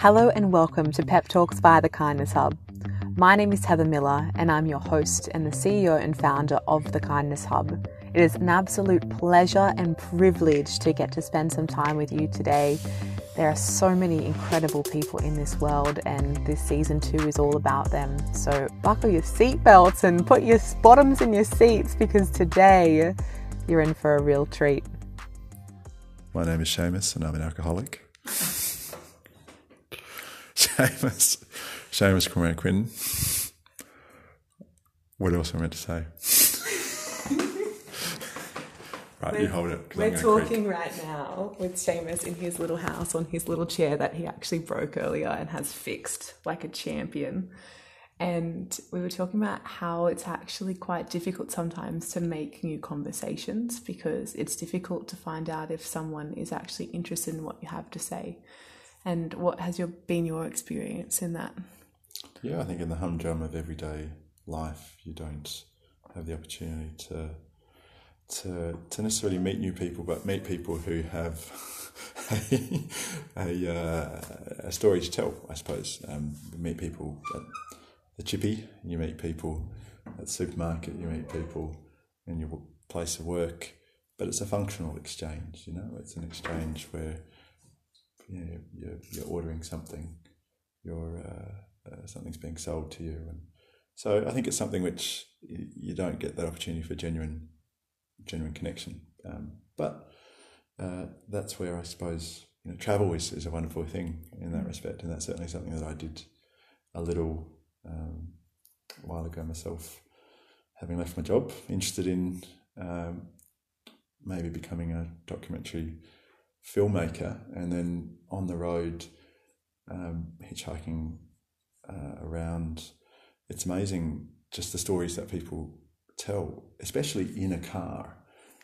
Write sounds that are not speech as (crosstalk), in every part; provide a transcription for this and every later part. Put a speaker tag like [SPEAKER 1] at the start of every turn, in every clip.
[SPEAKER 1] Hello and welcome to Pep Talks via the Kindness Hub. My name is Heather Miller and I'm your host and the CEO and founder of the Kindness Hub. It is an absolute pleasure and privilege to get to spend some time with you today. There are so many incredible people in this world, and this season two is all about them. So, buckle your seatbelts and put your bottoms in your seats because today you're in for a real treat.
[SPEAKER 2] My name is Seamus and I'm an alcoholic. Seamus, Seamus Cormac Quinn. What else am I meant to say? (laughs) right,
[SPEAKER 1] we're,
[SPEAKER 2] you hold it.
[SPEAKER 1] We're talking creak. right now with Seamus in his little house on his little chair that he actually broke earlier and has fixed like a champion. And we were talking about how it's actually quite difficult sometimes to make new conversations because it's difficult to find out if someone is actually interested in what you have to say. And what has your been your experience in that?
[SPEAKER 2] Yeah, I think in the humdrum of everyday life, you don't have the opportunity to to to necessarily meet new people, but meet people who have (laughs) a a, uh, a story to tell. I suppose um, meet people at the chippy, you meet people at the supermarket, you meet people in your place of work, but it's a functional exchange. You know, it's an exchange where you know, you're, you're ordering something, you're uh, uh, something's being sold to you, and so I think it's something which you don't get that opportunity for genuine, genuine connection. Um, but uh, that's where I suppose you know travel is, is a wonderful thing in that respect, and that's certainly something that I did a little um, a while ago myself, having left my job, interested in um, maybe becoming a documentary filmmaker, and then on the road, um, hitchhiking uh, around. It's amazing just the stories that people tell, especially in a car.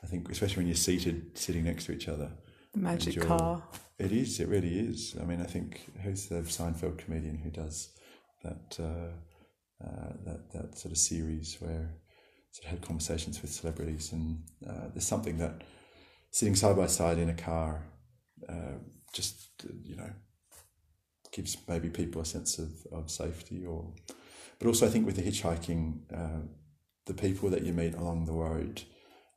[SPEAKER 2] I think, especially when you're seated, sitting next to each other.
[SPEAKER 1] The magic car.
[SPEAKER 2] It is. It really is. I mean, I think who's the Seinfeld comedian who does that uh, uh, that that sort of series where sort of had conversations with celebrities, and uh, there's something that sitting side by side in a car uh, just you know gives maybe people a sense of, of safety or but also I think with the hitchhiking uh, the people that you meet along the road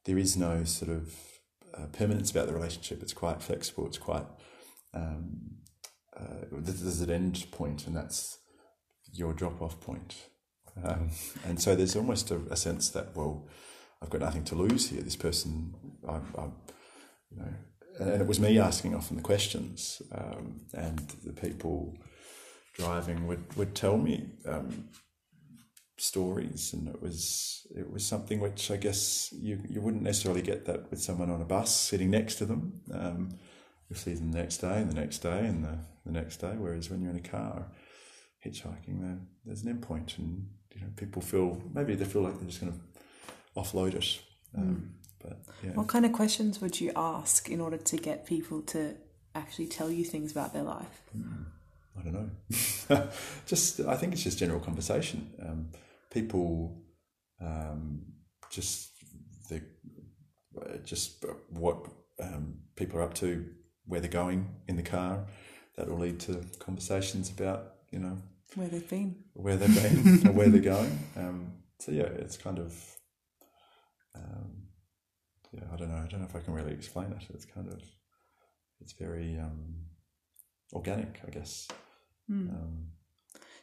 [SPEAKER 2] there is no sort of uh, permanence about the relationship it's quite flexible it's quite um, uh, there's an end point and that's your drop off point. Um, and so there's almost a, a, sense that, well, I've got nothing to lose here. This person, I, I you know, and it was me asking often the questions, um, and the people driving would, would tell me um, stories, and it was it was something which I guess you you wouldn't necessarily get that with someone on a bus sitting next to them. Um, you see them the next day, and the next day, and the, the next day. Whereas when you're in a car, hitchhiking, there, there's an endpoint, and you know people feel maybe they feel like they're just going to offload it. Um. But yeah.
[SPEAKER 1] what kind of questions would you ask in order to get people to actually tell you things about their life?
[SPEAKER 2] Mm. I don't know. (laughs) just I think it's just general conversation. Um, people um, just the just what um, people are up to, where they're going in the car. That will lead to conversations about you know
[SPEAKER 1] where they've been,
[SPEAKER 2] where they've been, (laughs) and where they're going. Um, so yeah, it's kind of don't know. I don't know if I can really explain it. It's kind of it's very um, organic, I guess.
[SPEAKER 1] Mm.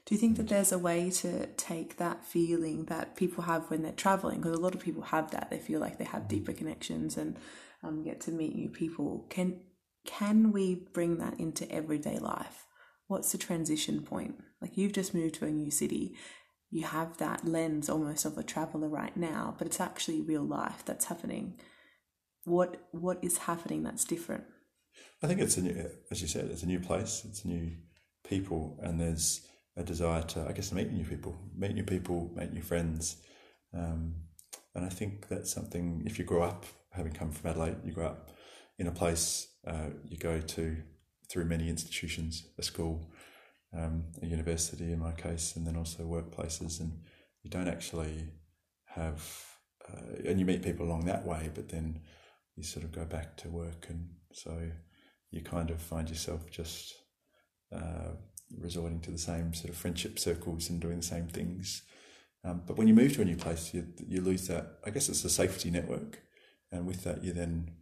[SPEAKER 1] do you think that there's a way to take that feeling that people have when they're traveling? Because a lot of people have that. They feel like they have deeper connections and um, get to meet new people. Can can we bring that into everyday life? what's the transition point? Like you've just moved to a new city. You have that lens almost of a traveler right now, but it's actually real life that's happening. What what is happening that's different?
[SPEAKER 2] I think it's a new, as you said, it's a new place, it's new people, and there's a desire to, I guess, meet new people, meet new people, make new friends. Um, and I think that's something. If you grow up, having come from Adelaide, you grow up in a place, uh, you go to through many institutions, a school, um, a university in my case, and then also workplaces. And you don't actually have, uh, and you meet people along that way, but then you sort of go back to work. And so you kind of find yourself just uh, resorting to the same sort of friendship circles and doing the same things. Um, but when you move to a new place, you, you lose that. I guess it's a safety network, and with that, you then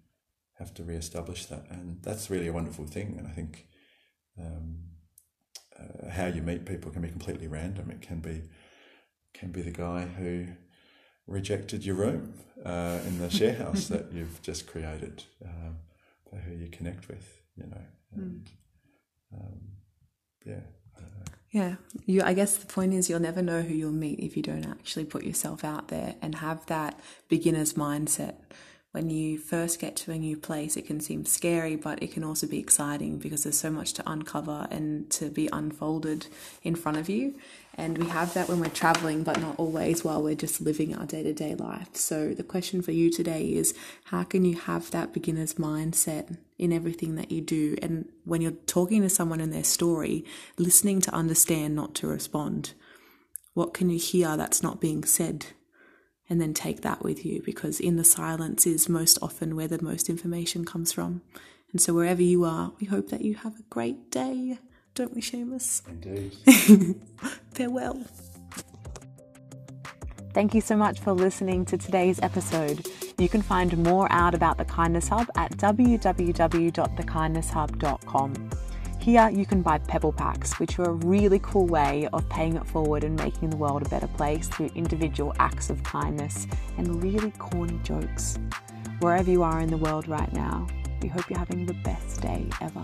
[SPEAKER 2] have to re-establish that, and that's really a wonderful thing. And I think um, uh, how you meet people can be completely random. It can be can be the guy who rejected your room uh, in the share house that you've just created um, for who you connect with. You know, and um, yeah.
[SPEAKER 1] Yeah, you. I guess the point is you'll never know who you'll meet if you don't actually put yourself out there and have that beginner's mindset. When you first get to a new place, it can seem scary, but it can also be exciting because there's so much to uncover and to be unfolded in front of you. And we have that when we're traveling, but not always while we're just living our day to day life. So, the question for you today is how can you have that beginner's mindset in everything that you do? And when you're talking to someone in their story, listening to understand, not to respond. What can you hear that's not being said? And then take that with you because in the silence is most often where the most information comes from. And so, wherever you are, we hope that you have a great day don't we, Seamus?
[SPEAKER 2] Indeed. (laughs)
[SPEAKER 1] Farewell. Thank you so much for listening to today's episode. You can find more out about the Kindness Hub at www.thekindnesshub.com. Here you can buy pebble packs, which are a really cool way of paying it forward and making the world a better place through individual acts of kindness and really corny jokes. Wherever you are in the world right now, we hope you're having the best day ever.